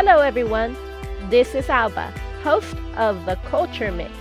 Hello, everyone. This is Alba, host of The Culture Mix.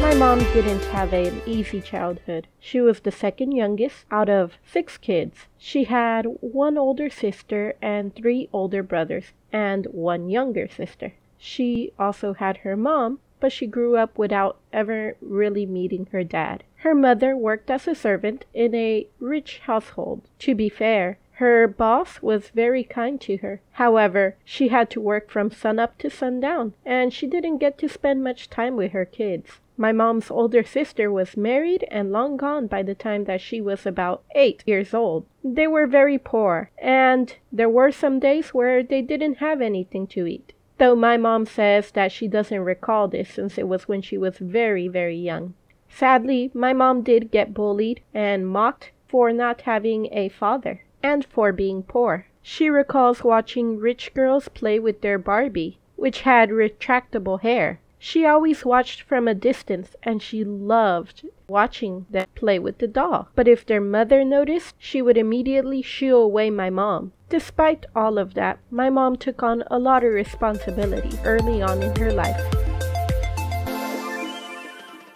My mom didn't have an easy childhood. She was the second youngest out of six kids. She had one older sister and three older brothers, and one younger sister. She also had her mom, but she grew up without ever really meeting her dad. Her mother worked as a servant in a rich household. To be fair, her boss was very kind to her. However, she had to work from sunup to sundown, and she didn't get to spend much time with her kids. My mom's older sister was married and long gone by the time that she was about eight years old. They were very poor, and there were some days where they didn't have anything to eat. Though my mom says that she doesn't recall this since it was when she was very, very young. Sadly, my mom did get bullied and mocked for not having a father and for being poor. She recalls watching rich girls play with their Barbie, which had retractable hair. She always watched from a distance and she loved watching them play with the doll. But if their mother noticed, she would immediately shoo away my mom. Despite all of that, my mom took on a lot of responsibility early on in her life.